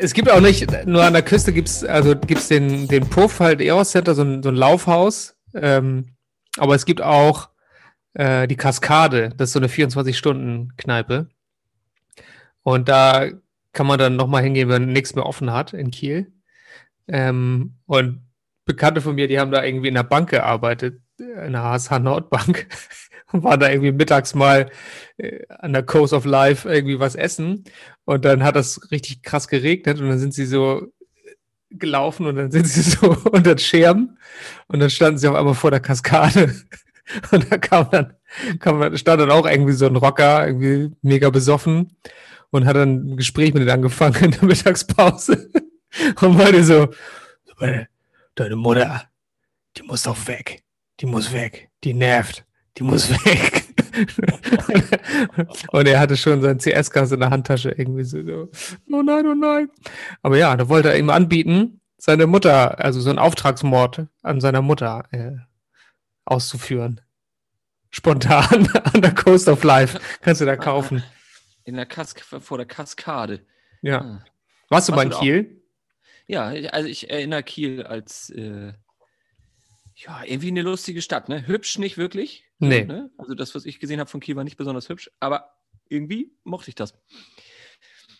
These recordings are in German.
es gibt auch nicht, nur an der Küste gibt es also gibt's den, den Puff, halt Eros Center, so ein, so ein Laufhaus. Ähm, aber es gibt auch äh, die Kaskade, das ist so eine 24-Stunden-Kneipe. Und da kann man dann nochmal hingehen, wenn nichts mehr offen hat in Kiel. Ähm, und Bekannte von mir, die haben da irgendwie in der Bank gearbeitet, in der HSH Nordbank. und waren da irgendwie mittags mal äh, an der Coast of Life irgendwie was essen. Und dann hat das richtig krass geregnet und dann sind sie so gelaufen und dann sind sie so unter den Scherben und dann standen sie auf einmal vor der Kaskade. Und da kam dann, kam, stand dann auch irgendwie so ein Rocker, irgendwie mega besoffen und hat dann ein Gespräch mit denen angefangen in der Mittagspause und meinte so, deine Mutter, die muss doch weg, die muss weg, die nervt, die muss weg. und er hatte schon sein CS-Gas in der Handtasche irgendwie so, oh nein, oh nein. Aber ja, da wollte er ihm anbieten, seine Mutter, also so ein Auftragsmord an seiner Mutter äh, auszuführen. Spontan an der Coast of Life. Kannst du da kaufen. In der Kas vor der Kaskade. Ja. Ah. Warst du mal in Kiel? Ja, also ich erinnere Kiel als äh, ja, irgendwie eine lustige Stadt, ne? Hübsch nicht wirklich. Nee. Ne? Also das, was ich gesehen habe von Kiel, war nicht besonders hübsch, aber irgendwie mochte ich das.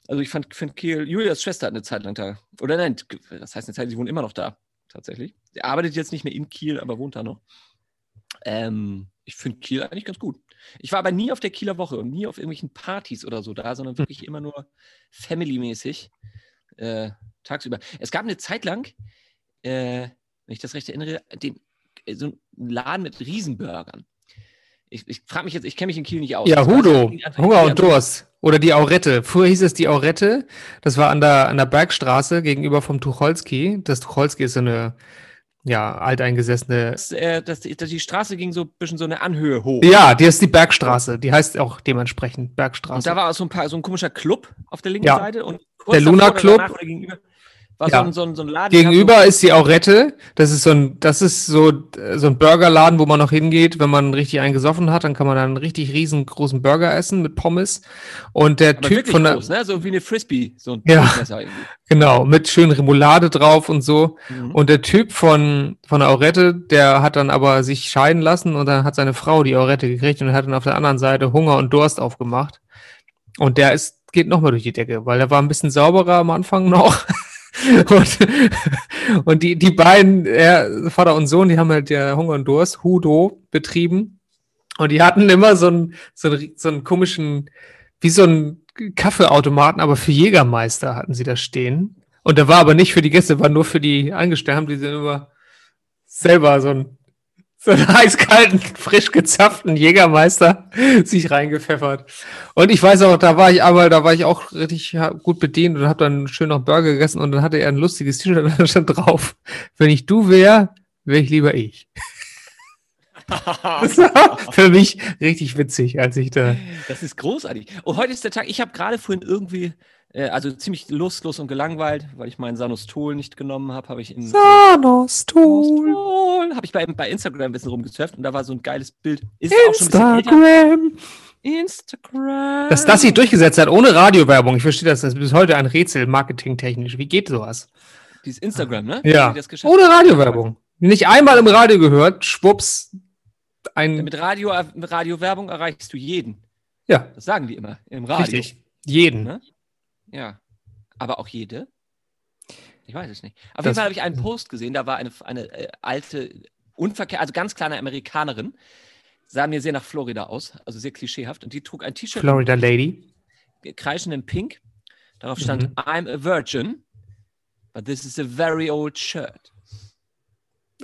Also ich fand, fand Kiel, Julias Schwester hat eine Zeit lang da. Oder nein, das heißt eine Zeit, sie wohnt immer noch da, tatsächlich. Sie arbeitet jetzt nicht mehr in Kiel, aber wohnt da noch. Ähm, ich finde Kiel eigentlich ganz gut. Ich war aber nie auf der Kieler Woche und nie auf irgendwelchen Partys oder so da, sondern wirklich immer nur family-mäßig äh, tagsüber. Es gab eine Zeit lang, äh, wenn ich das recht erinnere, den, so ein Laden mit Riesenburgern. Ich, ich frage mich jetzt, ich kenne mich in Kiel nicht aus. Ja, Hudo, Hunger und Durst. Oder die Aurette. Früher hieß es die Aurette. Das war an der, an der Bergstraße gegenüber vom Tucholsky. Das Tucholsky ist so eine ja, alteingesessene. Das, äh, das, das, die Straße ging so ein bisschen so eine Anhöhe hoch. Ja, die ist die Bergstraße. Die heißt auch dementsprechend Bergstraße. Und da war auch so ein, paar, so ein komischer Club auf der linken ja. Seite. Und der Luna Club. War ja. so, ein, so, ein, so ein Laden. Gegenüber ist die Aurette. Das ist so ein, das ist so, so ein Burgerladen, wo man noch hingeht, wenn man richtig einen gesoffen hat, dann kann man dann einen richtig riesengroßen Burger essen mit Pommes. Und der Aber Typ von der. Groß, ne? So wie eine Frisbee, so ein ja, Genau, mit schön Remoulade drauf und so. Mhm. Und der Typ von, von der Aurette, der hat dann aber sich scheiden lassen und dann hat seine Frau die Aurette gekriegt und hat dann auf der anderen Seite Hunger und Durst aufgemacht. Und der ist, geht nochmal durch die Decke, weil er war ein bisschen sauberer am Anfang noch. Und, und die, die beiden, er, Vater und Sohn, die haben halt ja Hunger und Durst, Hudo, betrieben. Und die hatten immer so einen, so einen, so einen komischen, wie so einen Kaffeeautomaten, aber für Jägermeister hatten sie da stehen. Und der war aber nicht für die Gäste, war nur für die Angestellten, die sind immer selber so ein so einen eiskalten, frisch gezapften Jägermeister sich reingepfeffert. Und ich weiß auch, da war ich aber, da war ich auch richtig gut bedient und habe dann schön noch Burger gegessen und dann hatte er ein lustiges T-Shirt da stand drauf, wenn ich du wäre, wäre ich lieber ich. das war für mich richtig witzig, als ich da. Das ist großartig. Und heute ist der Tag, ich habe gerade vorhin irgendwie äh, also ziemlich lustlos und gelangweilt, weil ich meinen Sanostol nicht genommen habe, habe ich in Sanostol habe ich bei, bei Instagram ein bisschen rumgesurft und da war so ein geiles Bild. Ist Instagram. Instagram. Dass das sich durchgesetzt hat ohne Radiowerbung. Ich verstehe das. Das ist bis heute ein Rätsel, marketingtechnisch. Wie geht sowas? Dieses Instagram, ne? Ja. Ohne Radiowerbung. Nicht einmal im Radio gehört, schwupps. Ein mit Radio, Radiowerbung erreichst du jeden. Ja. Das sagen die immer im Radio. Richtig. Jeden. Ne? Ja. Aber auch jede? Ich weiß es nicht. Auf das jeden Fall habe ich einen Post gesehen, da war eine, eine äh, alte, unverkehr, also ganz kleine Amerikanerin, sah mir sehr nach Florida aus, also sehr klischeehaft, und die trug ein T-Shirt. Florida Lady. Kreischenden Pink. Darauf stand mhm. I'm a virgin, but this is a very old shirt.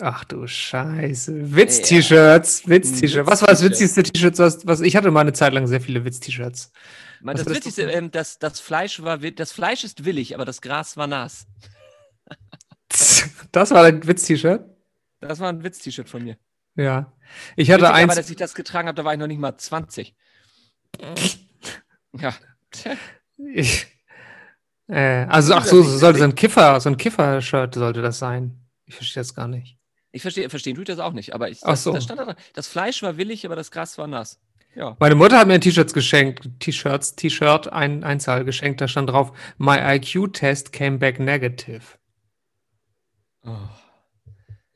Ach du Scheiße. Witz-T-Shirts. Witz-T-Shirt. Was war das witzigste T-Shirt? Was, was, ich hatte mal eine Zeit lang sehr viele Witz-T-Shirts. Das Witzigste, ähm, das, das Fleisch war das Fleisch ist willig, aber das Gras war nass. Das war ein Witz-T-Shirt? Das war ein Witz-T-Shirt von mir. Ja. Ich hatte Witzig, eins. Aber, dass ich das getragen habe, da war ich noch nicht mal 20. ja. Ich, äh, also, ach so, sollte so ein Kiffer, so ein Kiffer-Shirt sollte das sein. Ich verstehe das gar nicht. Ich verstehe, verstehen tut das auch nicht, aber ich, das, so. das, da, das Fleisch war willig, aber das Gras war nass. Ja. Meine Mutter hat mir T-Shirts geschenkt, T-Shirts, T-Shirt, ein Einzahl geschenkt, da stand drauf, My IQ-Test came back negative. Oh.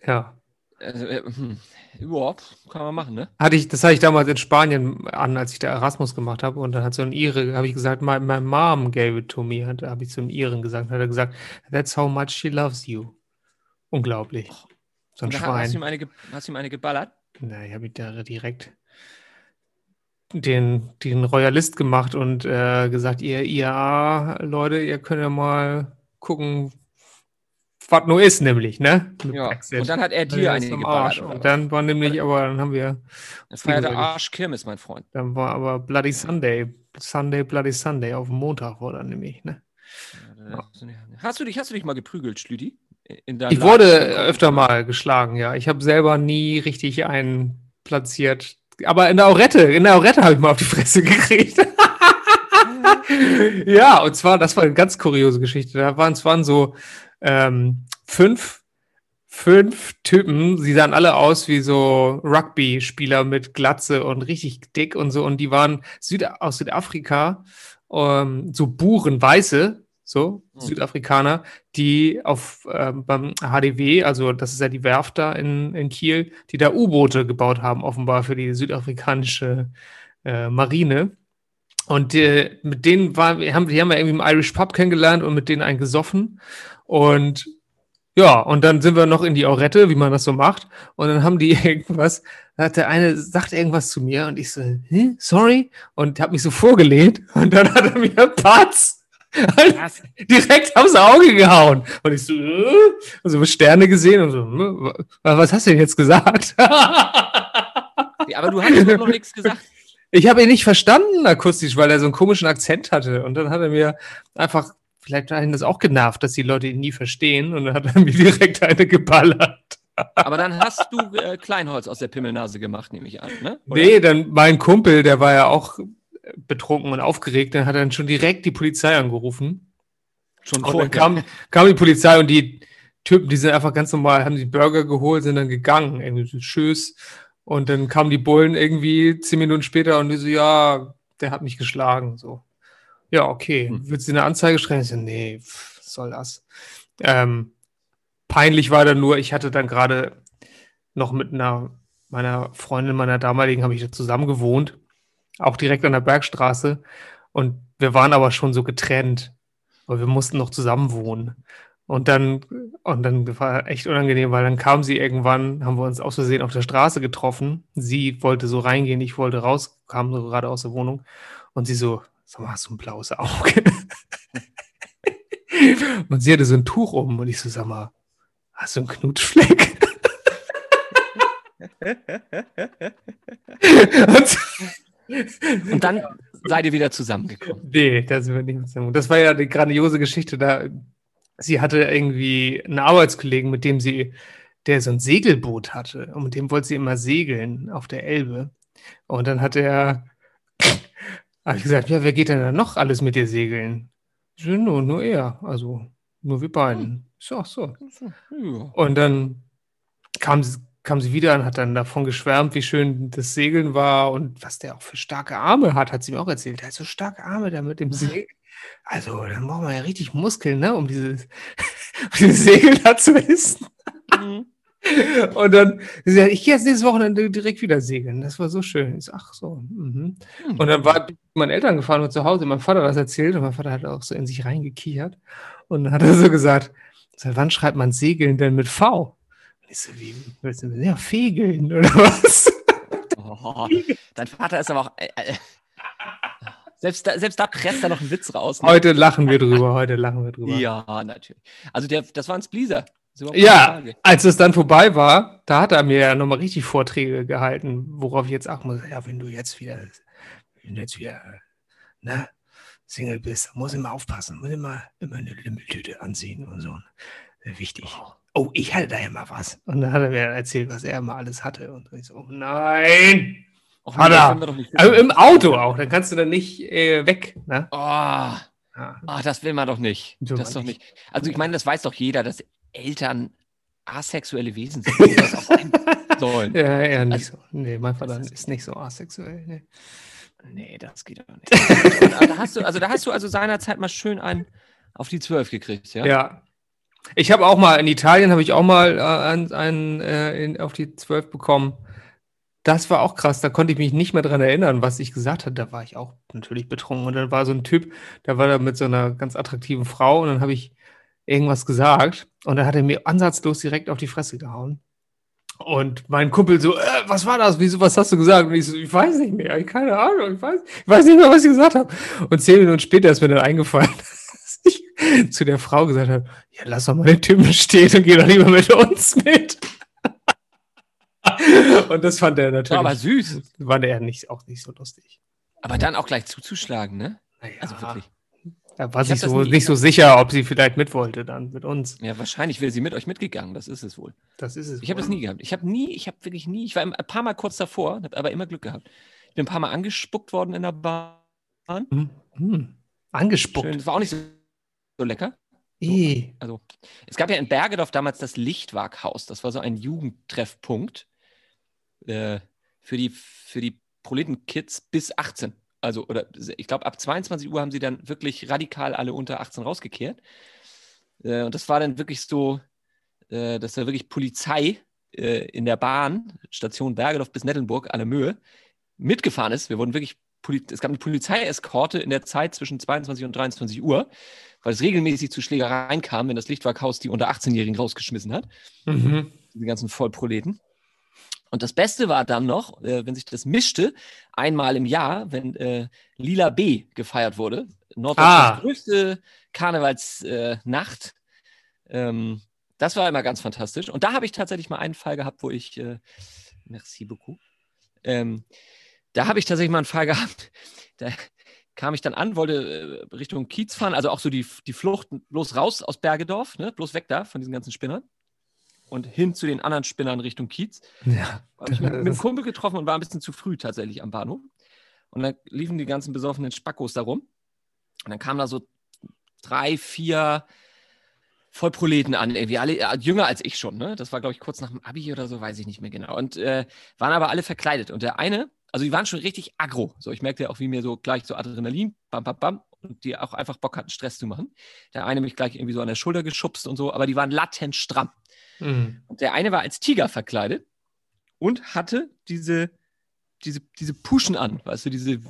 Ja. Also, äh, hm. Überhaupt, kann man machen, ne? Hatte ich, das hatte ich damals in Spanien an, als ich da Erasmus gemacht habe. Und dann hat so ein Ire, habe ich gesagt, my, my mom gave it to me, habe ich zu einem Iren gesagt. Hat er gesagt, that's how much she loves you. Unglaublich. So ein da hast du ihm Schwein. eine, hast du ihm eine geballert? Na, ich habe ich da direkt den, den Royalist gemacht und äh, gesagt, ihr IAA, Leute, ihr könnt ja mal gucken, was nur ist, nämlich, ne? Mit Ja. Brexit. Und dann hat er Ja, dir eine Und was? dann war nämlich, aber dann haben wir Das war ja der Wie gesagt, Arsch Kirmes, mein Freund. Dann war aber Bloody Sunday. Sunday, Bloody Sunday. Auf dem Montag war dann nämlich, ne? Hast du dich, hast du dich mal geprügelt, Schlüdi? Ich Lage- wurde öfter mal geschlagen, ja. Ich habe selber nie richtig einen platziert. Aber in der Aurette, in der Aurette habe ich mal auf die Fresse gekriegt. ja, und zwar, das war eine ganz kuriose Geschichte. Da waren es waren so ähm, fünf, fünf Typen, sie sahen alle aus wie so Rugby-Spieler mit Glatze und richtig dick und so. Und die waren Süd aus Südafrika, ähm, so Buren, Weiße, so Mhm. Südafrikaner, die auf ähm, beim HDW, also das ist ja die Werft da in, in Kiel, die da U-Boote gebaut haben, offenbar für die südafrikanische äh, Marine. Und äh, mit denen wir haben, die haben wir irgendwie im Irish Pub kennengelernt und mit denen einen gesoffen. Und ja, und dann sind wir noch in die Aurette, wie man das so macht. Und dann haben die irgendwas, da hat der eine, sagt irgendwas zu mir und ich so, Hä? sorry? Und habe mich so vorgelehnt und dann hat er mir Patz Was? direkt aufs Auge gehauen. Und ich so, äh? und so Sterne gesehen und so, wa- was hast du denn jetzt gesagt? Aber du hast doch noch nichts gesagt. Ich habe ihn nicht verstanden akustisch, weil er so einen komischen Akzent hatte. Und dann hat er mir einfach, vielleicht hat ihn das auch genervt, dass die Leute ihn nie verstehen. Und dann hat er mir direkt eine geballert. Aber dann hast du äh, Kleinholz aus der Pimmelnase gemacht, nehme ich an, ne? Oder? Nee, dann mein Kumpel, der war ja auch betrunken und aufgeregt, dann hat er dann schon direkt die Polizei angerufen. Schon Und dann vorher. kam, kam die Polizei und die Typen, die sind einfach ganz normal, haben die Burger geholt, sind dann gegangen, irgendwie so tschüss. Und dann kamen die Bullen irgendwie zehn Minuten später und die so, ja, der hat mich geschlagen, so. Ja, okay. Hm. Willst du eine Anzeige schreiben? Ich so, nee, pff, was soll das? Ähm, peinlich war dann nur, ich hatte dann gerade noch mit einer, meiner Freundin, meiner damaligen, habe ich da zusammen gewohnt, auch direkt an der Bergstraße. Und wir waren aber schon so getrennt, weil wir mussten noch zusammen wohnen. Und dann, und dann war echt unangenehm, weil dann kam sie irgendwann, haben wir uns aus Versehen auf der Straße getroffen. Sie wollte so reingehen, ich wollte raus, kam so gerade aus der Wohnung. Und sie so, sag mal, hast du ein blaues Auge? und sie hatte so ein Tuch um und ich so, sag mal, hast du einen Knutschfleck? und, Und dann seid ihr wieder zusammengekommen. Nee, da sind wir nicht zusammen. Das war ja die grandiose Geschichte. Da, sie hatte irgendwie einen Arbeitskollegen, mit dem sie, der so ein Segelboot hatte. Und mit dem wollte sie immer segeln auf der Elbe. Und dann hat er, ich gesagt, ja, wer geht denn da noch alles mit dir segeln? So, nur, nur er. Also, nur wir beiden. Ich So, so. Ja. Und dann kam sie, kam sie wieder und hat dann davon geschwärmt, wie schön das Segeln war und was der auch für starke Arme hat, hat sie mir auch erzählt. Er hat so starke Arme da mit dem Segeln. Also, dann braucht man ja richtig Muskeln, ne, um dieses, um dieses Segel da zu wissen. Mhm. Und dann, sie sagt, ich gehe jetzt nächstes Wochenende direkt wieder segeln. Das war so schön. Ich so, ach so. Mhm. Und dann war meinen Eltern gefahren und zu Hause mein Vater das erzählt und mein Vater hat auch so in sich reingekichert und dann hat er so gesagt, seit wann schreibt man Segeln denn mit V? Ich so, wie, du ja, Fegeln oder was? Oh, dein Vater ist aber auch. Äh, äh, selbst, da, selbst da presst er noch einen Witz raus. ne? Heute lachen wir drüber, heute lachen wir drüber. Ja, natürlich. Also der, das war ein Spleaser. Ja, als es dann vorbei war, da hat er mir ja nochmal richtig Vorträge gehalten, worauf ich jetzt achten muss. Ja, wenn du jetzt wieder, wenn du jetzt wieder, ne, Single bist, muss immer aufpassen, muss immer, immer eine Limmeltüte anziehen und so. Wichtig. Oh, ich hatte da ja mal was. Und dann hat er mir erzählt, was er mal alles hatte. Und ich so, oh nein! Wir doch nicht Also im Auto auch, dann kannst du dann nicht äh, weg. Ne? Oh, Ja. oh, das will man doch nicht. Will Das doch nicht. Also ich meine, das weiß doch jeder, dass Eltern asexuelle Wesen sind, die das auch sollen. Ja, eher nicht so. Nee, mein Vater ist, ist nicht so asexuell. Nee. Nee, das geht auch nicht. Und, da hast du, also da hast du also seinerzeit mal schön einen auf die 12 gekriegt, ja? Ja. Ich habe auch mal, in Italien habe ich auch mal äh, einen, einen äh, in, auf die 12 bekommen. Das war auch krass, da konnte ich mich nicht mehr dran erinnern, was ich gesagt hatte. Da war ich auch natürlich betrunken. Und dann war so ein Typ, der war da mit so einer ganz attraktiven Frau und dann habe ich irgendwas gesagt und dann hat er mir ansatzlos direkt auf die Fresse gehauen. Und mein Kumpel so, äh, was war das? Wieso, was hast du gesagt? Und ich so, ich weiß nicht mehr, keine Ahnung, ich weiß, ich weiß nicht mehr, was ich gesagt habe. Und zehn Minuten später ist mir dann eingefallen, ich zu der Frau gesagt habe, ja, lass doch mal den Typen stehen und geh doch lieber mit uns mit. und das fand er natürlich. War aber süß. War der nicht, auch nicht so lustig. Aber dann auch gleich zuzuschlagen, ne? Naja. Also wirklich. Da war sich so, nicht so sicher, ob sie vielleicht mit wollte dann mit uns. Ja, wahrscheinlich wäre sie mit euch mitgegangen, das ist es wohl. Das ist es. Ich habe das nie gehabt. Ich habe nie, ich habe wirklich nie, ich war ein paar Mal kurz davor, habe aber immer Glück gehabt. Ich bin ein paar Mal angespuckt worden in der Bahn. Hm, hm. Angespuckt. Schön. Das war auch nicht so, so lecker. So, also, es gab ja in Bergedorf damals das Lichtwaghaus. Das war so ein Jugendtreffpunkt äh, für die, für die Proletenkids bis 18 also, oder ich glaube, ab 22 Uhr haben sie dann wirklich radikal alle unter 18 rausgekehrt. Äh, und das war dann wirklich so, äh, dass da wirklich Polizei äh, in der Bahn, Station Bergedorf bis Nettelnburg, alle Mühe, mitgefahren ist. Wir wurden wirklich, es gab eine Polizeieskorte in der Zeit zwischen 22 und 23 Uhr, weil es regelmäßig zu Schlägereien kam, wenn das Lichtwerkhaus die unter 18-Jährigen rausgeschmissen hat. Mhm. Die ganzen Vollproleten. Und das Beste war dann noch, äh, wenn sich das mischte, einmal im Jahr, wenn äh, Lila B gefeiert wurde. Norddeutschlands ah. größte Karnevalsnacht. Äh, ähm, das war immer ganz fantastisch. Und da habe ich tatsächlich mal einen Fall gehabt, wo ich, äh, merci beaucoup, ähm, da habe ich tatsächlich mal einen Fall gehabt, da kam ich dann an, wollte äh, Richtung Kiez fahren, also auch so die, die Flucht bloß raus aus Bergedorf, ne? bloß weg da von diesen ganzen Spinnern und hin zu den anderen Spinnern Richtung Kiez. Ja. Habe ich mit, mit einem Kumpel getroffen und war ein bisschen zu früh tatsächlich am Bahnhof. Und dann liefen die ganzen besoffenen Spackos da rum. Und dann kamen da so drei, vier Vollproleten an, irgendwie alle äh, jünger als ich schon, ne? Das war, glaube ich, kurz nach dem Abi oder so, weiß ich nicht mehr genau. Und äh, waren aber alle verkleidet. Und der eine, also die waren schon richtig aggro. So, ich merkte ja auch, wie mir so gleich so Adrenalin, bam, bam, bam, und die auch einfach Bock hatten, Stress zu machen. Der eine mich gleich irgendwie so an der Schulter geschubst und so, aber die waren latent stramm. Mhm. Und der eine war als Tiger verkleidet und hatte diese, diese, diese Puschen an, weißt du, diese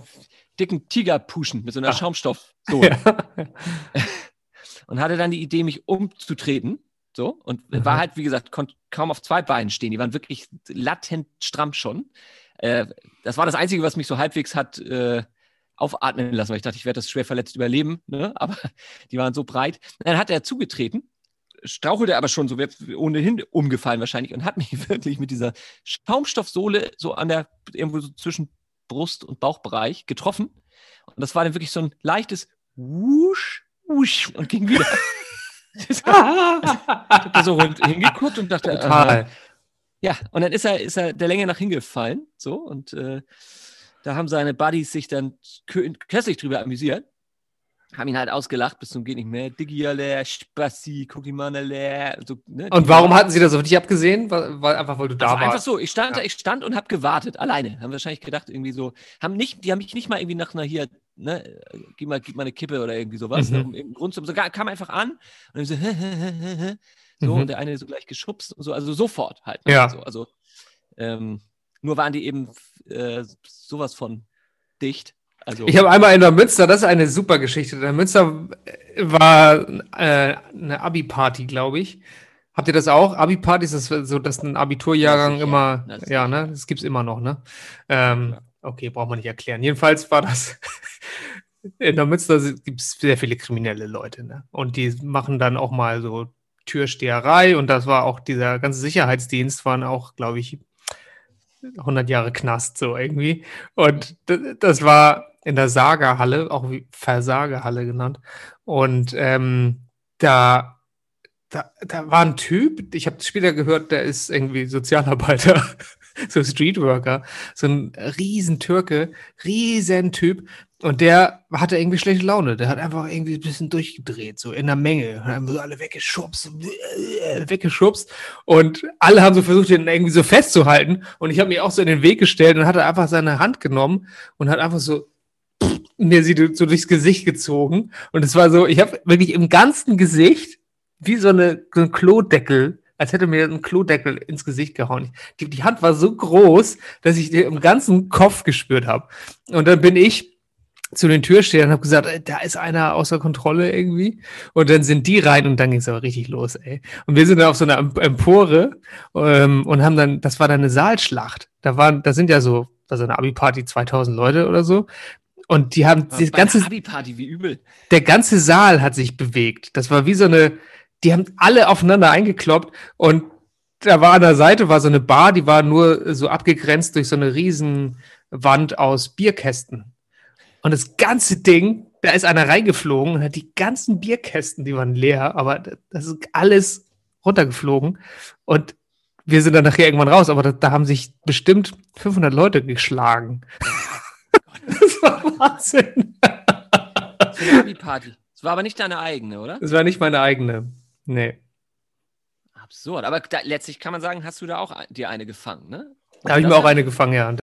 dicken Tigerpuschen mit so einer Ach. Schaumstoffsohle. Ja. und hatte dann die Idee, mich umzutreten. So, und mhm. war halt, wie gesagt, konnte kaum auf zwei Beinen stehen. Die waren wirklich latent stramm schon. Äh, das war das Einzige, was mich so halbwegs hat äh, aufatmen lassen, weil ich dachte, ich werde das schwer verletzt überleben. Ne? Aber die waren so breit. Dann hat er zugetreten strauchelte aber schon so, wäre ohnehin umgefallen wahrscheinlich und hat mich wirklich mit dieser Schaumstoffsohle so an der, irgendwo so zwischen Brust- und Bauchbereich getroffen. Und das war dann wirklich so ein leichtes Wusch, Wusch und ging wieder. ich habe da so hingeguckt und dachte, Total. Ja, und dann ist er, ist er der Länge nach hingefallen, so, und äh, da haben seine Buddies sich dann köstlich drüber amüsiert haben ihn halt ausgelacht bis zum geht nicht mehr. Diggiale, Spassi, Cookie-Manale. So, ne? Und warum hatten sie das auf dich abgesehen? Weil, weil einfach, weil du da also warst? Einfach so, ich stand, ja. ich stand und habe gewartet, alleine. Haben wahrscheinlich gedacht, irgendwie so, haben nicht, die haben mich nicht mal irgendwie nach einer hier, ne, gib mal, gib mal eine Kippe oder irgendwie sowas. Mhm. Ne, Im Grund so, kam einfach an und dann so, so mhm. und der eine so gleich geschubst und so, also sofort halt. Ne? Ja. So, also, ähm, nur waren die eben äh, sowas von dicht. Also, ich habe einmal in der Münster, das ist eine super Geschichte. In der Münster war äh, eine Abi-Party, glaube ich. Habt ihr das auch? Abi-Partys, das ist so, dass ein Abiturjahrgang immer, ja, ne, das gibt es immer noch, ne? Ähm, okay, braucht man nicht erklären. Jedenfalls war das, in der Münster gibt es sehr viele kriminelle Leute, ne? Und die machen dann auch mal so Türsteherei und das war auch dieser ganze Sicherheitsdienst, waren auch, glaube ich, 100 Jahre Knast, so irgendwie. Und das war in der Sagerhalle, auch wie Versagerhalle genannt. Und ähm, da, da, da war ein Typ, ich habe später gehört, der ist irgendwie Sozialarbeiter. so Streetworker, so ein riesen Türke, riesen Typ. Und der hatte irgendwie schlechte Laune. Der hat einfach irgendwie ein bisschen durchgedreht, so in der Menge. Und haben alle weggeschubst, weggeschubst. Und alle haben so versucht, ihn irgendwie so festzuhalten. Und ich habe mich auch so in den Weg gestellt und hatte einfach seine Hand genommen und hat einfach so mir sie so durchs Gesicht gezogen. Und es war so, ich habe wirklich im ganzen Gesicht wie so, eine, so ein Klodeckel als hätte mir ein Klodeckel ins Gesicht gehauen. Die, die Hand war so groß, dass ich die im ganzen Kopf gespürt habe. Und dann bin ich zu den Türstehern und habe gesagt, da ist einer außer Kontrolle irgendwie. Und dann sind die rein und dann ging es aber richtig los, ey. Und wir sind dann auf so einer Empore ähm, und haben dann, das war dann eine Saalschlacht. Da waren, da sind ja so, also eine Abi-Party 2000 Leute oder so. Und die haben das ganze Abi-Party, wie übel. Der ganze Saal hat sich bewegt. Das war wie so eine, die haben alle aufeinander eingekloppt und da war an der Seite war so eine Bar, die war nur so abgegrenzt durch so eine riesen Wand aus Bierkästen. Und das ganze Ding, da ist einer reingeflogen und hat die ganzen Bierkästen, die waren leer, aber das ist alles runtergeflogen. Und wir sind dann nachher irgendwann raus, aber da, da haben sich bestimmt 500 Leute geschlagen. das war Wahnsinn. Das war eine Party. Das war aber nicht deine eigene, oder? Das war nicht meine eigene. Nee. Absurd. Aber da, letztlich kann man sagen, hast du da auch dir eine gefangen, ne? Da habe ich mir auch eine gefangen, ja.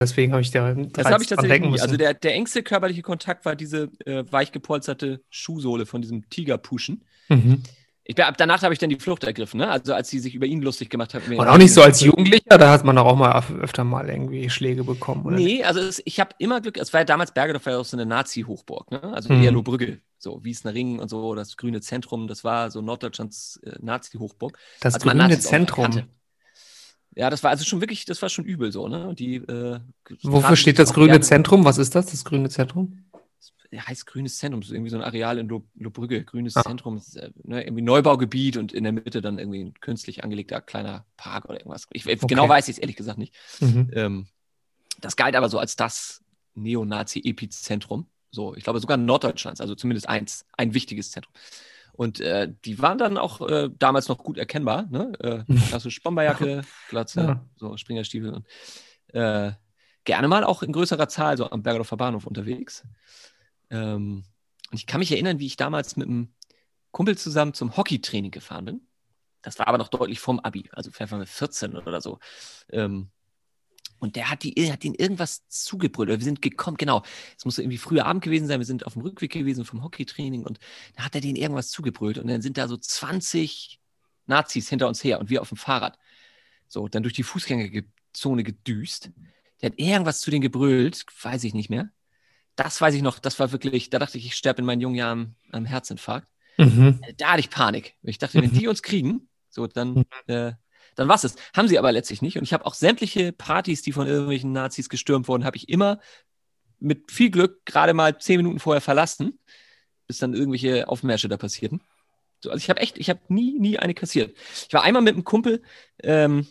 Deswegen habe ich da Das habe ich tatsächlich nie. Also der, der engste körperliche Kontakt war diese äh, weich gepolsterte Schuhsohle von diesem Tigerpuschen. Mhm. Ich, danach habe ich dann die Flucht ergriffen, ne? Also als sie sich über ihn lustig gemacht hat. Und auch nicht so als Jugendlicher, da hat man auch mal öfter mal irgendwie Schläge bekommen, oder? Nee, also es, ich habe immer Glück, es war ja damals Bergedorf war ja auch so eine Nazi-Hochburg, ne? Also mhm. Brügge, so Wiesner Ring und so, das grüne Zentrum, das war so Norddeutschlands äh, Nazi-Hochburg. Das also grüne Zentrum. Ja, das war also schon wirklich, das war schon übel so, ne? Die, äh, Wofür steht das grüne Zentrum? Was ist das, das grüne Zentrum? heißt grünes Zentrum, das ist irgendwie so ein Areal in Lobrügge, grünes ah. Zentrum, ist, äh, ne, irgendwie Neubaugebiet und in der Mitte dann irgendwie ein künstlich angelegter kleiner Park oder irgendwas. Ich, okay. Genau weiß ich es ehrlich gesagt nicht. Mhm. Ähm, das galt aber so als das Neonazi-Epizentrum. So, ich glaube sogar Norddeutschlands, also zumindest eins, ein wichtiges Zentrum. Und äh, die waren dann auch äh, damals noch gut erkennbar. Ne? Äh, klassische Bomberjacke, Glatze, ja. so Springerstiefel und äh, gerne mal auch in größerer Zahl so am Bergedorfer Bahnhof unterwegs. Ähm, und ich kann mich erinnern, wie ich damals mit einem Kumpel zusammen zum Hockeytraining gefahren bin. Das war aber noch deutlich vom Abi, also vielleicht mit 14 oder so. Ähm, und der hat, die, hat ihnen irgendwas zugebrüllt. Oder wir sind gekommen, genau. Es muss irgendwie früher Abend gewesen sein. Wir sind auf dem Rückweg gewesen vom Hockeytraining und da hat er denen irgendwas zugebrüllt. Und dann sind da so 20 Nazis hinter uns her und wir auf dem Fahrrad. So, dann durch die Fußgängerzone gedüst. Der hat irgendwas zu denen gebrüllt, weiß ich nicht mehr das weiß ich noch, das war wirklich, da dachte ich, ich sterbe in meinen jungen Jahren am Herzinfarkt. Mhm. Äh, da hatte ich Panik. Ich dachte, wenn mhm. die uns kriegen, so, dann, mhm. äh, dann war es. Haben sie aber letztlich nicht. Und ich habe auch sämtliche Partys, die von irgendwelchen Nazis gestürmt wurden, habe ich immer mit viel Glück gerade mal zehn Minuten vorher verlassen, bis dann irgendwelche Aufmärsche da passierten. So, also ich habe echt, ich habe nie, nie eine kassiert. Ich war einmal mit einem Kumpel, ähm,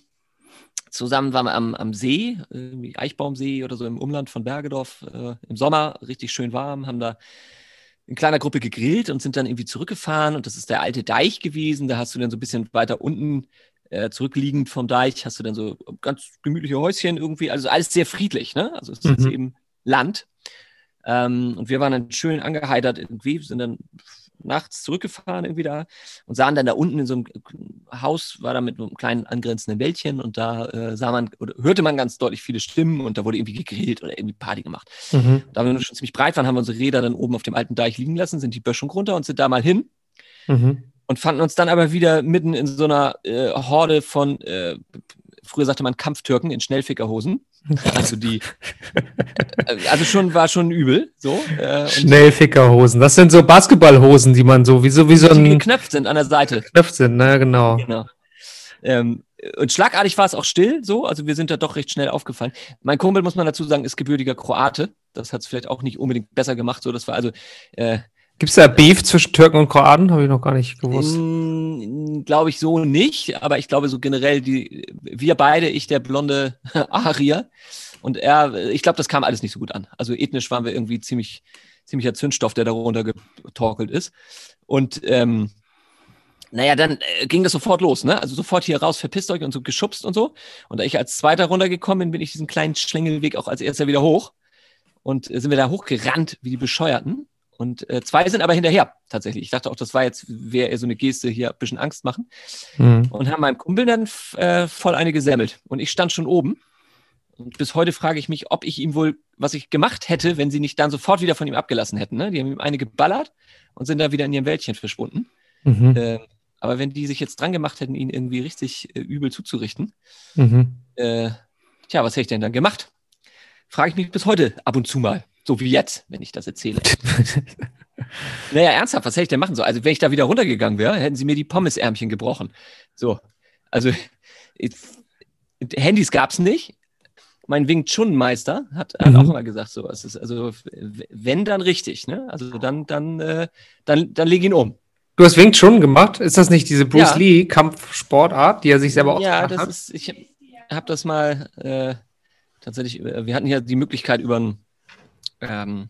Zusammen waren wir am, am See, äh, Eichbaumsee oder so im Umland von Bergedorf, äh, im Sommer, richtig schön warm, haben da in kleiner Gruppe gegrillt und sind dann irgendwie zurückgefahren. Und das ist der alte Deich gewesen. Da hast du dann so ein bisschen weiter unten äh, zurückliegend vom Deich, hast du dann so ganz gemütliche Häuschen irgendwie. Also alles sehr friedlich, ne? Also es mhm. ist eben Land. Ähm, und wir waren dann schön angeheitert irgendwie, sind dann nachts zurückgefahren irgendwie da und sahen dann da unten in so einem Haus, war da mit einem kleinen angrenzenden Wäldchen und da äh, sah man oder hörte man ganz deutlich viele Stimmen und da wurde irgendwie gegrillt oder irgendwie Party gemacht. Mhm. Da wir schon ziemlich breit waren, haben wir unsere Räder dann oben auf dem alten Deich liegen lassen, sind die Böschung runter und sind da mal hin. Mhm. Und fanden uns dann aber wieder mitten in so einer äh, Horde von, äh, früher sagte man Kampftürken in Schnellfickerhosen. Also die, also schon war schon übel. So. Äh, Schnellfickerhosen. Das sind so Basketballhosen, die man so wie so wie so ein die geknöpft sind an der Seite. Geknöpft sind, ne, genau. genau. Ähm, und schlagartig war es auch still, so. Also wir sind da doch recht schnell aufgefallen. Mein Kumpel muss man dazu sagen, ist gebürtiger Kroate. Das hat es vielleicht auch nicht unbedingt besser gemacht. So, das war also äh, Gibt es da Beef zwischen Türken und Kroaten? Habe ich noch gar nicht gewusst. Mm, glaube ich so nicht, aber ich glaube so generell, die, wir beide, ich der blonde Arier und er, ich glaube, das kam alles nicht so gut an. Also ethnisch waren wir irgendwie ziemlich, ziemlicher Zündstoff, der darunter getorkelt ist. Und ähm, naja, dann äh, ging das sofort los, ne? Also sofort hier raus, verpisst euch und so geschubst und so. Und da ich als Zweiter runtergekommen bin, bin ich diesen kleinen Schlängelweg auch als Erster wieder hoch. Und äh, sind wir da hochgerannt wie die Bescheuerten. Und äh, zwei sind aber hinterher, tatsächlich. Ich dachte auch, das war jetzt, wäre eher so eine Geste hier, ein bisschen Angst machen. Mhm. Und haben meinem Kumpel dann äh, voll eine gesammelt. Und ich stand schon oben. Und bis heute frage ich mich, ob ich ihm wohl, was ich gemacht hätte, wenn sie nicht dann sofort wieder von ihm abgelassen hätten. Ne? Die haben ihm eine geballert und sind da wieder in ihrem Wäldchen verschwunden. Mhm. Ähm, aber wenn die sich jetzt dran gemacht hätten, ihn irgendwie richtig äh, übel zuzurichten, Mhm. äh, tja, was hätte ich denn dann gemacht? Frage ich mich bis heute ab und zu mal. So wie jetzt, wenn ich das erzähle. naja, ernsthaft, was hätte ich denn machen sollen? Also, wenn ich da wieder runtergegangen wäre, hätten sie mir die Pommesärmchen gebrochen. So. Also, ich, Handys gab es nicht. Mein Wing Chun Meister hat, hat Mhm. auch immer gesagt, so, es ist also, wenn dann richtig, ne? Also dann, dann, äh, dann, dann leg ihn um. Du hast Wing Chun gemacht? Ist das nicht diese Bruce Ja. Lee Kampfsportart, die er sich selber Ja, das hat? ist, ich habe das mal äh, tatsächlich, äh, wir hatten ja die Möglichkeit über einen ähm,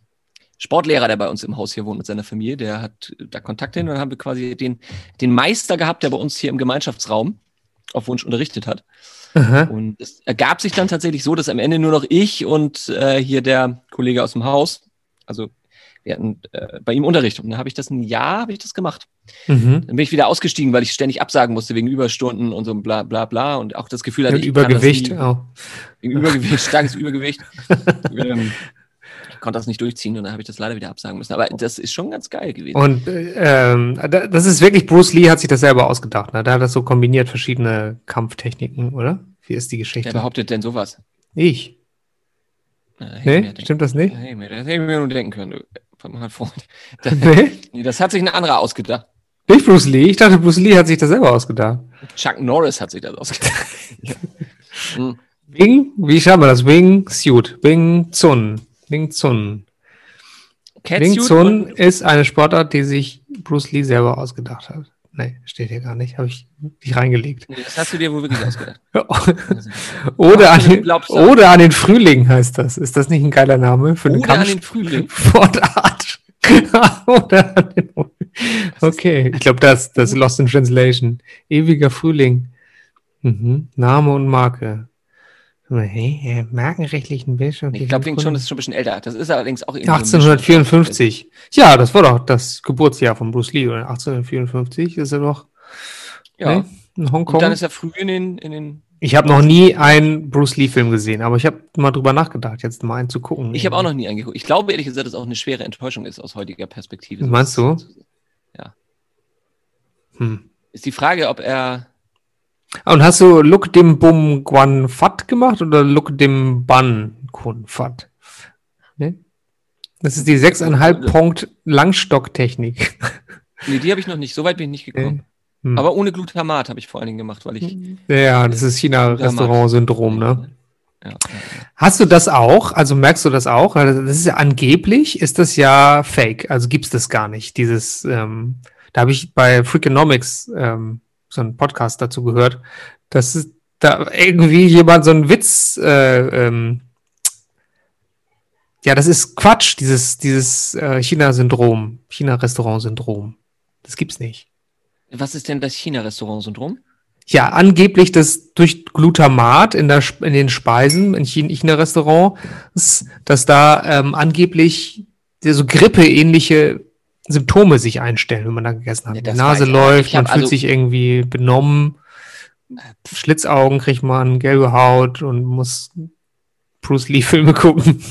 Sportlehrer, der bei uns im Haus hier wohnt mit seiner Familie, der hat da Kontakt hin und dann haben wir quasi den, den Meister gehabt, der bei uns hier im Gemeinschaftsraum auf Wunsch unterrichtet hat. Aha. Und es ergab sich dann tatsächlich so, dass am Ende nur noch ich und äh, hier der Kollege aus dem Haus, also wir hatten äh, bei ihm Unterricht und dann habe ich das ein Jahr, habe ich das gemacht. Mhm. Dann bin ich wieder ausgestiegen, weil ich ständig absagen musste wegen Überstunden und so bla bla bla und auch das Gefühl hatte, Und ich kann Übergewicht. Das nie, Oh. wegen Übergewicht, starkes Übergewicht. ähm, konnte das nicht durchziehen und dann habe ich das leider wieder absagen müssen. Aber das ist schon ganz geil gewesen. Und äh, ähm, da- das ist wirklich, Bruce Lee hat sich das selber ausgedacht. Ne? Da hat das so kombiniert, verschiedene Kampftechniken, oder? Wie ist die Wer Geschichte? behauptet denn sowas? Ich. Na, hätte ich Nee, stimmt das nicht? ich mir- Das hätte ich mir nur denken können. du, meinem Freund. Das, Nee, das hat sich ein anderer ausgedacht. nicht Bruce Lee. Ich dachte, Bruce Lee hat sich das selber ausgedacht. Chuck Norris hat sich das ausgedacht. Hm. Wing, wie schreibt man das? Wing Suit. Wing Chun. Wing Chun. Wing Chun ist eine Sportart, die sich Bruce Lee selber ausgedacht hat. Nee, steht hier gar nicht. Habe ich nicht reingelegt. Das hast du dir wohl wirklich ausgedacht. Oder an, den, oder an den Frühling heißt das. Ist das nicht ein geiler Name für eine Oder an den Frühling. Kampfsportart? oder an den Okay, ich glaube, das, das ist Lost in Translation. Ewiger Frühling. Mhm. Name und Marke. Hey, äh, markenrechtlichen Bildschirm. Ich glaube, Wing Chun ist schon ein bisschen älter. Das ist allerdings auch irgendwie so ein 1854. Ja, das war doch das Geburtsjahr von Bruce Lee, oder? 1854 ist er doch Ja. ne? in Hongkong. Und dann ist er früh in den, in den Ich habe noch nie einen Bruce Lee-Film gesehen, aber ich habe mal drüber nachgedacht, jetzt mal einen zu gucken. Ich habe auch noch nie angeguckt. Ich glaube ehrlich gesagt, dass es auch eine schwere Enttäuschung ist aus heutiger Perspektive. Meinst du? Hm. Ist die Frage, ob er. Ah, Und hast du Look dem Bum Guan Fat gemacht oder Look dem Ban Kun Fat? Ne? Das ist die 6,5 Punkt Langstocktechnik. Nee, die habe ich noch nicht. So weit bin ich nicht gekommen. Hm. Aber ohne Glutamat habe ich vor allen Dingen gemacht, weil ich. ja, das ist China-Restaurant-Syndrom, ne? Ja, Hast du das auch? Also merkst du das auch? Also Das ist ja angeblich, ist das ja fake. Also gibt's das gar nicht. Dieses, ähm, da habe ich bei Freakonomics ähm, so einen Podcast dazu gehört, dass da irgendwie jemand so einen Witz, äh, ähm, ja, das ist Quatsch, dieses, dieses äh, China-Syndrom, China-Restaurant-Syndrom. Das gibt's nicht. Was ist denn das China-Restaurant-Syndrom? Ja, angeblich das durch Glutamat in, der, in den Speisen in China- China-Restaurants, dass da ähm, angeblich so Grippe-ähnliche Symptome sich einstellen, wenn man da gegessen hat. Ja, Die Nase ich. läuft, man fühlt also- sich irgendwie benommen, Schlitzaugen kriegt man, gelbe Haut und muss Bruce Lee-Filme gucken.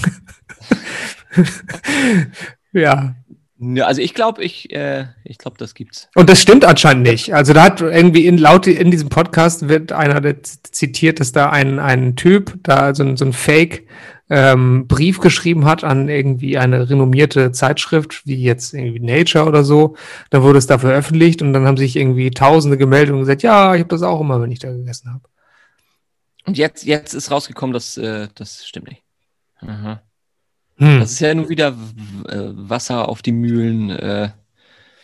ja, Ja, also ich glaube, ich, äh, ich glaube, das gibt's. Und das stimmt anscheinend nicht. Also da hat irgendwie in laut in diesem Podcast wird einer zitiert, dass da ein, ein Typ da so ein, so ein Fake ähm, Brief geschrieben hat an irgendwie eine renommierte Zeitschrift, wie jetzt irgendwie Nature oder so. Da wurde es da veröffentlicht und dann haben sich irgendwie Tausende gemeldet und gesagt, ja, ich habe das auch immer, wenn ich da gegessen habe. Und jetzt, jetzt ist rausgekommen, dass äh, das stimmt nicht. Aha. Hm. Das ist ja nur wieder äh, Wasser auf die Mühlen äh,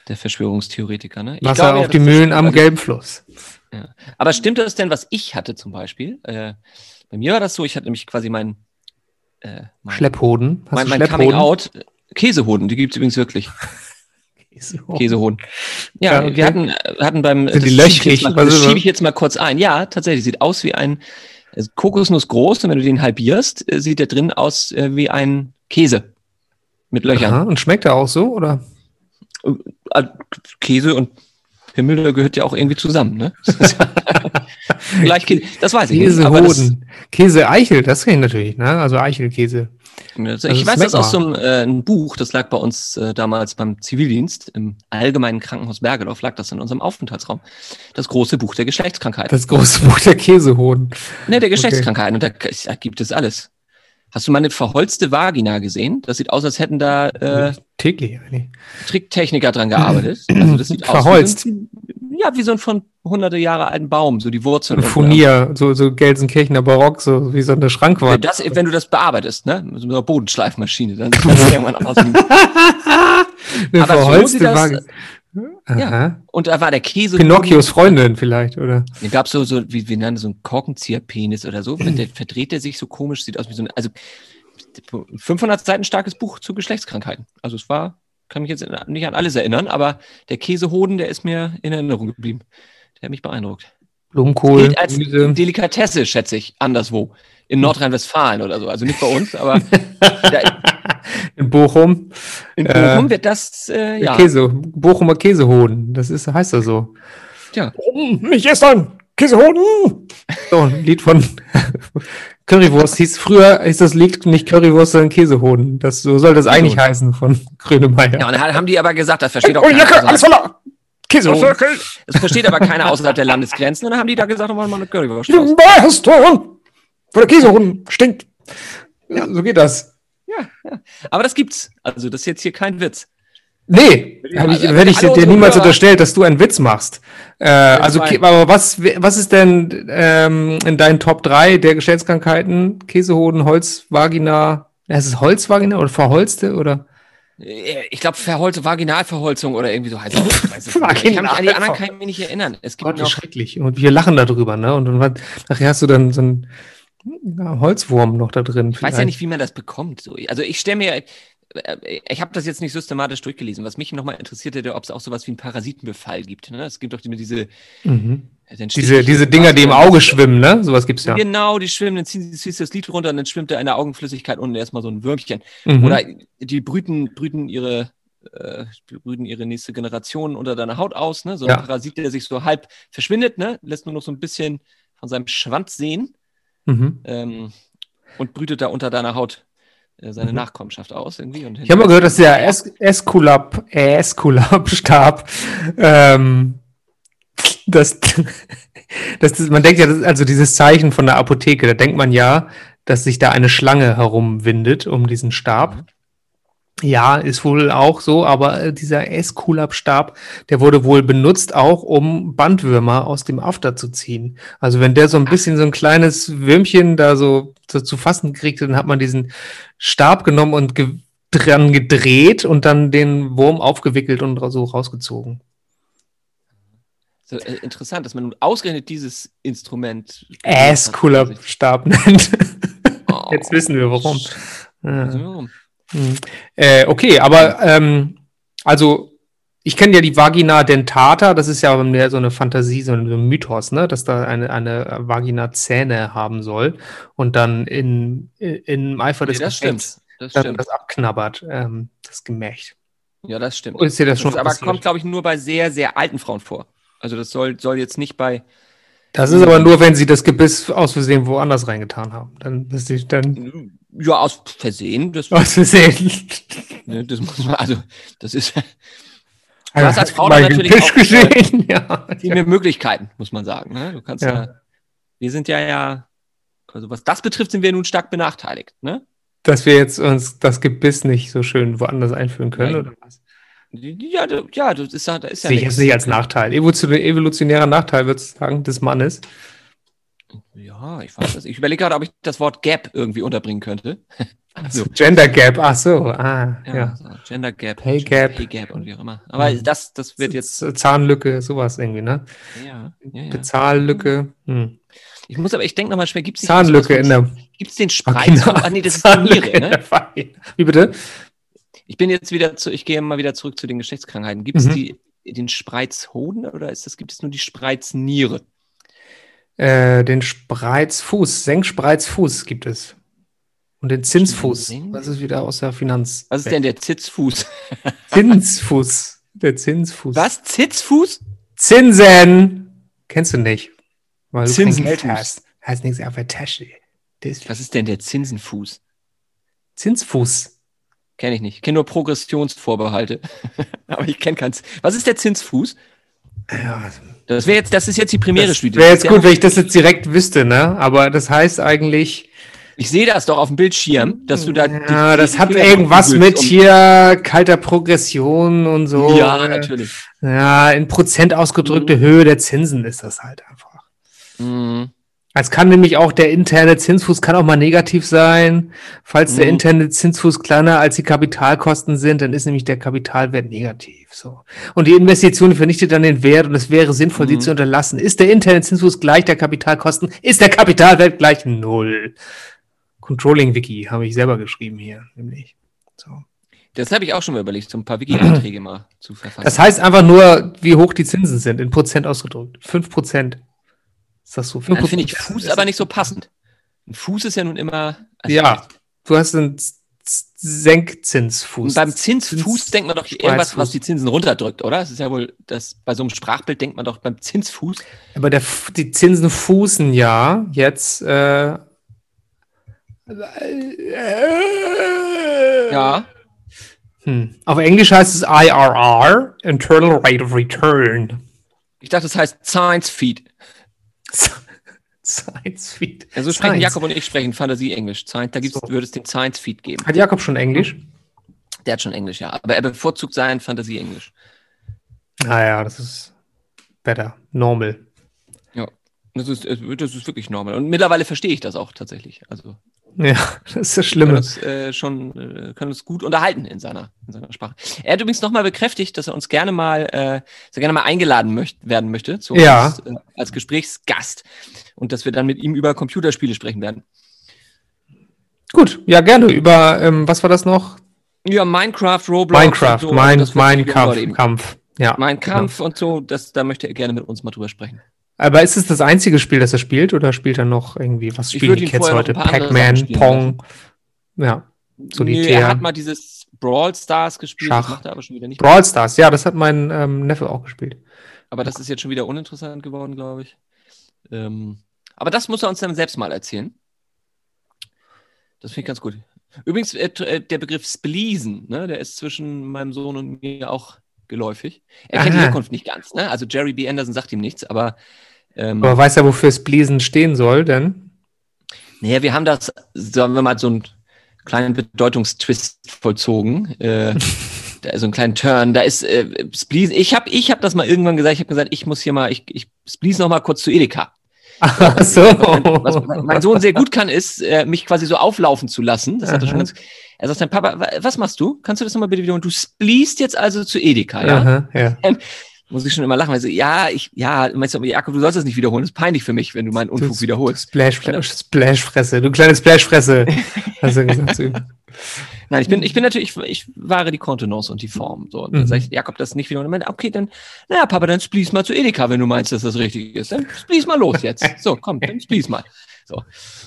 der Verschwörungstheoretiker. Ne? Wasser glaube ja, auf die dass das Mühlen am Also- gelben Fluss. Aber stimmt das denn, was ich hatte zum Beispiel? Äh, bei mir war das so, ich hatte nämlich quasi mein, äh, mein, Schlepphoden. Hast mein, mein Schlepphoden? Coming Out. äh, Käsehoden, die gibt es übrigens wirklich. Käsehoden. Käsehoden. Ja, Ja, okay. wir hatten, hatten beim. Sind die schiebe löchrig? jetzt mal- Was das schiebe ich jetzt mal kurz ein. Ja, tatsächlich. Sieht aus wie ein also Kokosnuss groß und wenn du den halbierst, äh, sieht der drin aus äh, wie ein Käse. Mit Löchern. Aha, und schmeckt er auch so, oder? Äh, Käse und Himmel, da gehört ja auch irgendwie zusammen, ne? Gleich Käse, das weiß ich nicht. aber das- Käsehoden. Käse-Eichel, das kenne ich natürlich, ne? Also Eichelkäse. Also ich weiß schmeckt das aus so einem äh, ein Buch, das lag bei uns äh, damals beim Zivildienst im Allgemeinen Krankenhaus Bergedorf, lag das in unserem Aufenthaltsraum. Das große Buch der Geschlechtskrankheiten. Das große Buch der Käsehoden. ne, der Geschlechtskrankheiten. Und da, da gibt es alles. Hast du mal eine verholzte Vagina gesehen? Das sieht aus, als hätten da äh, Täglich eigentlich. Tricktechniker dran gearbeitet. Also das sieht Verholzt. aus wie so ja, wie so ein von hunderte Jahre alten Baum, so die Wurzeln. Furnier, so, so Gelsenkirchener Barock, so wie so eine Wenn, Schrankwand. das, wenn du das bearbeitest, ne? Mit so einer Bodenschleifmaschine, dann sieht das irgendwann aus. wie- eine aber so verholzte sieht das- Ja. Und da war der Käse. Pinocchios Freundin vielleicht, oder? Da gab es so, so wie wir nennen, so einen Korkenzieherpenis oder so. Der verdreht der sich so komisch, sieht aus wie so ein, also 500 Seiten starkes Buch zu Geschlechtskrankheiten. Also es war, kann mich jetzt nicht an alles erinnern, aber der Käsehoden, der ist mir in Erinnerung geblieben. Der hat mich beeindruckt. Blumenkohl, Gilt als Gemüse. Delikatesse, schätze ich, anderswo. In Nordrhein-Westfalen oder so. Also nicht bei uns, aber da, In Bochum. in Äh, Bochum wird das, äh, ja. Käse, Bochumer Käsehoden. Das ist, heißt das so. Ja. Warum nicht gestern? Käsehoden! So, ein Lied von Currywurst hieß früher, ist das Lied nicht Currywurst, sondern Käsehoden. Das, so soll das eigentlich heißen von Grönemeyer. Ja, und dann haben die aber gesagt, das versteht auch oh, keiner. Jacke, alles außerhalb- voller! Käsehoden! Das versteht aber keiner außerhalb der Landesgrenzen. Und dann haben die da gesagt, machen wir mal eine Currywurst draus. Wo der Käsehoden stinkt. Ja, so geht das. Ja, ja. Aber das gibt's. Also, das ist jetzt hier kein Witz. Nee, hab ich, Also, hätte ich dir niemals Hörer- unterstellt, dass du einen Witz machst. Äh, also, aber was, was ist denn ähm, in deinen Top 3 der Geschlechtskrankheiten? Käsehoden, Holzvagina, heißt es Holzvagina oder verholzte oder? Äh, Ich glaube, verholte Vaginalverholzung oder irgendwie so heißt es. Ich kann mich an die anderen kann ich mich nicht erinnern. Es gibt Gott, noch. schrecklich. Und wir lachen darüber, ne? Und dann nachher hast du dann so einen ja, Holzwurm noch da drin. Ich weiß ja nicht, wie man das bekommt. So. Also, ich stelle mir. äh, Ich habe das jetzt nicht systematisch durchgelesen. Was mich nochmal interessiert hätte, ob es auch sowas wie einen Parasitenbefall gibt. Ne? Es gibt doch immer diese. Mhm. Diese, diese Dinger, die im Auge schwimmen, ne? Sowas gibt's ja. Genau, die schwimmen, dann ziehen, du das Lied runter und dann schwimmt da in der Augenflüssigkeit unten erstmal so ein Würmchen. Mhm. Oder die brüten, brüten ihre äh, brüten ihre nächste Generation unter deiner Haut aus, ne? So ein Ja. Parasit, der sich so halb verschwindet, ne? Lässt nur noch so ein bisschen von seinem Schwanz sehen mhm. ähm, und brütet da unter deiner Haut äh, seine Mhm. Nachkommenschaft aus irgendwie. Ich habe mal gehört, dass der Es- Esculap, äh, Esculap-Stab, ähm, das, das, das, man denkt ja, das, also dieses Zeichen von der Apotheke, da denkt man ja, dass sich da eine Schlange herumwindet um diesen Stab. Ja, ist wohl auch so, aber äh, dieser Esculap-Stab, der wurde wohl benutzt auch, um Bandwürmer aus dem After zu ziehen. Also wenn der so ein bisschen so ein kleines Würmchen da so, so zu fassen kriegt, dann hat man diesen Stab genommen und ge dran gedreht und dann den Wurm aufgewickelt und so rausgezogen. so, äh, interessant, dass man nun ausgerechnet dieses Instrument Esculap-Stab nennt. Oh, Jetzt wissen wir warum. wissen Ja. wir warum. Äh, okay, aber ähm, also ich kenne ja die Vagina dentata, das ist ja mehr so eine Fantasie, so ein, Mythos, ne, dass da eine, eine Vagina Zähne haben soll und dann in, in Eifer des Nee, das Gefechts stimmt. Das stimmt. das abknabbert, ähm, das Gemächt. Ja, das stimmt. Ist dir das Das schon ist aber kommt, glaube ich, nur bei sehr, sehr alten Frauen vor. Also das soll, soll jetzt nicht bei. Das ist aber nur, wenn sie das Gebiss aus Versehen woanders reingetan haben. Dann ist die dann Ja, aus Versehen. Das, aus Versehen. ne, das muss man, also, das ist Du hast als Frau natürlich auch, gesehen, ja. viel mehr Möglichkeiten, muss man sagen. Ne? Du kannst ja. Ja. wir sind ja ja, also was das betrifft, sind wir nun stark benachteiligt. Ne? Dass wir jetzt uns das Gebiss nicht so schön woanders einführen können, Nein. oder was? Ja, ja, das ist ja, da ist ja Sehe ich jetzt nicht als Nachteil. Evolution- Evolutionärer Nachteil, würde ich sagen, des Mannes. Ja, ich weiß das. Ich überlege gerade, ob ich das Wort Gap irgendwie unterbringen könnte. Also, Gender Gap, ach so, ah, ja, ja. So Gender Gap, Pay Gap. Pay Gap und wie auch immer. Aber Mhm. das, das wird jetzt, Zahnlücke, sowas irgendwie, ne? ja, ja, ja. Bezahllücke. Hm. Ich muss aber, ich denke nochmal schwer, gibt es Zahnlücke in der Gibt es den? Vagina. Ah, nee, das ist die Zahnlücke Niere, ne? Wie bitte? Ich bin jetzt wieder zu, ich gehe mal wieder zurück zu den Geschlechtskrankheiten. Gibt es Mhm. die, den Spreizhoden oder ist das, gibt es nur die Spreizniere? Äh, den Spreizfuß, Senkspreizfuß gibt es. Und den Zinsfuß. Das ist wieder aus der Finanz. Was ist denn der Zitzfuß? Zinsfuß. Der Zinsfuß. Was? Zitzfuß? Zinsen! Kennst du nicht. Weil du kein Zinsenfuß. Geld hast. Hast nichts auf der Tasche. Das Was ist denn der Zinsenfuß? Zinsfuß. Kenne ich nicht. Ich kenne nur Progressionsvorbehalte. Aber ich kenne keins. Was ist der Zinsfuß? Ja, Das wäre jetzt, das ist jetzt die primäre das Studie. wäre jetzt gut, wenn ich das jetzt direkt wüsste, ne? Aber das heißt eigentlich, Ich sehe das doch auf dem Bildschirm, dass du da. ja, die- das die hat irgendwas mit hier kalter Progression und so. Ja, natürlich. Ja, in Prozent ausgedrückte Mhm. Höhe der Zinsen ist das halt einfach. Mhm. Es kann nämlich auch der interne Zinsfuß kann auch mal negativ sein. Falls der Mhm. interne Zinsfuß kleiner als die Kapitalkosten sind, dann ist nämlich der Kapitalwert negativ. So. Und die Investition vernichtet dann den Wert und es wäre sinnvoll, sie Mhm. zu unterlassen. Ist der interne Zinsfuß gleich der Kapitalkosten, ist der Kapitalwert gleich null. Controlling-Wiki habe ich selber geschrieben hier, nämlich. So. Das habe ich auch schon mal überlegt, so ein paar Wiki-Einträge mal zu verfassen. Das heißt einfach nur, wie hoch die Zinsen sind, in Prozent ausgedrückt. 5 Prozent. Ist das so? 5 Dann finde ich Fuß aber nicht so passend. Ein Fuß ist ja nun immer. also Ja, du hast einen Senkzinsfuß. Und beim Zinsfuß Zins- denkt man doch irgendwas, was die Zinsen runterdrückt, oder? Das ist ja wohl, das, bei so einem Sprachbild denkt man doch beim Zinsfuß. Aber der, die Zinsen fußen ja jetzt. Äh, Ja. Hm. Auf Englisch heißt es IRR, Internal Rate of Return. Ich dachte, das heißt Science Feed. Science Feed. Ja, so sprechen Science. Jakob und ich sprechen Fantasie-Englisch. Da gibt's, So. würde es den Science Feed geben. Hat Jakob schon Englisch? Der hat schon Englisch, ja. Aber er bevorzugt sein Fantasie-Englisch. Naja, das ist better. Normal. Das ist, das ist wirklich normal. Und mittlerweile verstehe ich das auch tatsächlich. Also Ja, das ist das Schlimme. uns, äh, schon äh, kann uns gut unterhalten in seiner, in seiner Sprache. Er hat übrigens nochmal bekräftigt, dass er uns gerne mal, äh, sehr gerne mal eingeladen möcht, werden möchte zu Ja. uns, äh, als Gesprächsgast und dass wir dann mit ihm über Computerspiele sprechen werden. Gut, ja, gerne. Über, ähm, was war das noch? Ja, Minecraft, Roblox. Minecraft, so, mein, mein Kampf. Kampf. Ja, Mein genau. Kampf und so, das, da möchte er gerne mit uns mal drüber sprechen. Aber ist es das einzige Spiel, das er spielt, oder spielt er noch irgendwie, was spielen die Kids noch heute? Pac-Man, Pong. Ja, Nee, Solitär. er hat mal dieses Brawl Stars gespielt, Schach. das macht er aber schon wieder nicht. Brawl Stars, ja, das hat mein ähm, Neffe auch gespielt. Aber das ist jetzt schon wieder uninteressant geworden, glaube ich. Ähm, aber das muss er uns dann selbst mal erzählen. Das finde ich ganz gut. Übrigens, äh, äh, der Begriff Spleesen, ne, der ist zwischen meinem Sohn und mir auch geläufig. Er kennt die Aha. Herkunft nicht ganz. Ne? Also Jerry B. Anderson sagt ihm nichts, aber, ähm, Aber weiß er, wofür Spleesen stehen soll, denn? naja, wir haben das, sagen wir mal, so einen kleinen Bedeutungstwist vollzogen. Äh, so einen kleinen Turn. Da ist äh, Spleesen. Ich habe ich hab das mal irgendwann gesagt. Ich habe gesagt, ich muss hier mal, ich, ich Spleese noch mal kurz zu Edeka. Ach so. Was mein Sohn sehr gut kann, ist, äh, mich quasi so auflaufen zu lassen. Das hat er schon ganz. Er sagt dann, Papa, wa- was machst du? Kannst du das nochmal bitte wiederholen? Du spleest jetzt also zu Edeka, ja? Aha, ja. Muss ich schon immer lachen, weil so, ja, ich, ja, meinst du, aber Jakob, du sollst das nicht wiederholen. Das ist peinlich für mich, wenn du meinen Unfug Du wiederholst. Splash, Splashfresse, du kleine Splashfresse. Hast du gesagt zu ihm. Nein, ich bin, ich bin natürlich, ich, wahre die Kontenance und die Form. So. Und dann Mhm. sage ich, Jakob, das nicht wiederholen. Und er meint, okay, dann, naja, Papa, dann splees mal zu Edeka, wenn du meinst, dass das richtig ist. Dann splees mal los jetzt. So, komm, dann splees mal. So.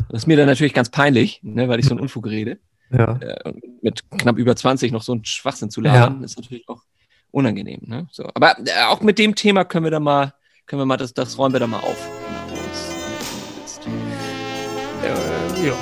Das ist mir dann natürlich ganz peinlich, ne, weil ich so einen Unfug rede. Ja. äh, mit knapp über 20 noch so einen Schwachsinn zu labern, ist natürlich auch unangenehm. Ne? So, aber äh, auch mit dem Thema können wir da mal, können wir mal, das, das räumen wir da mal auf. Äh, ja.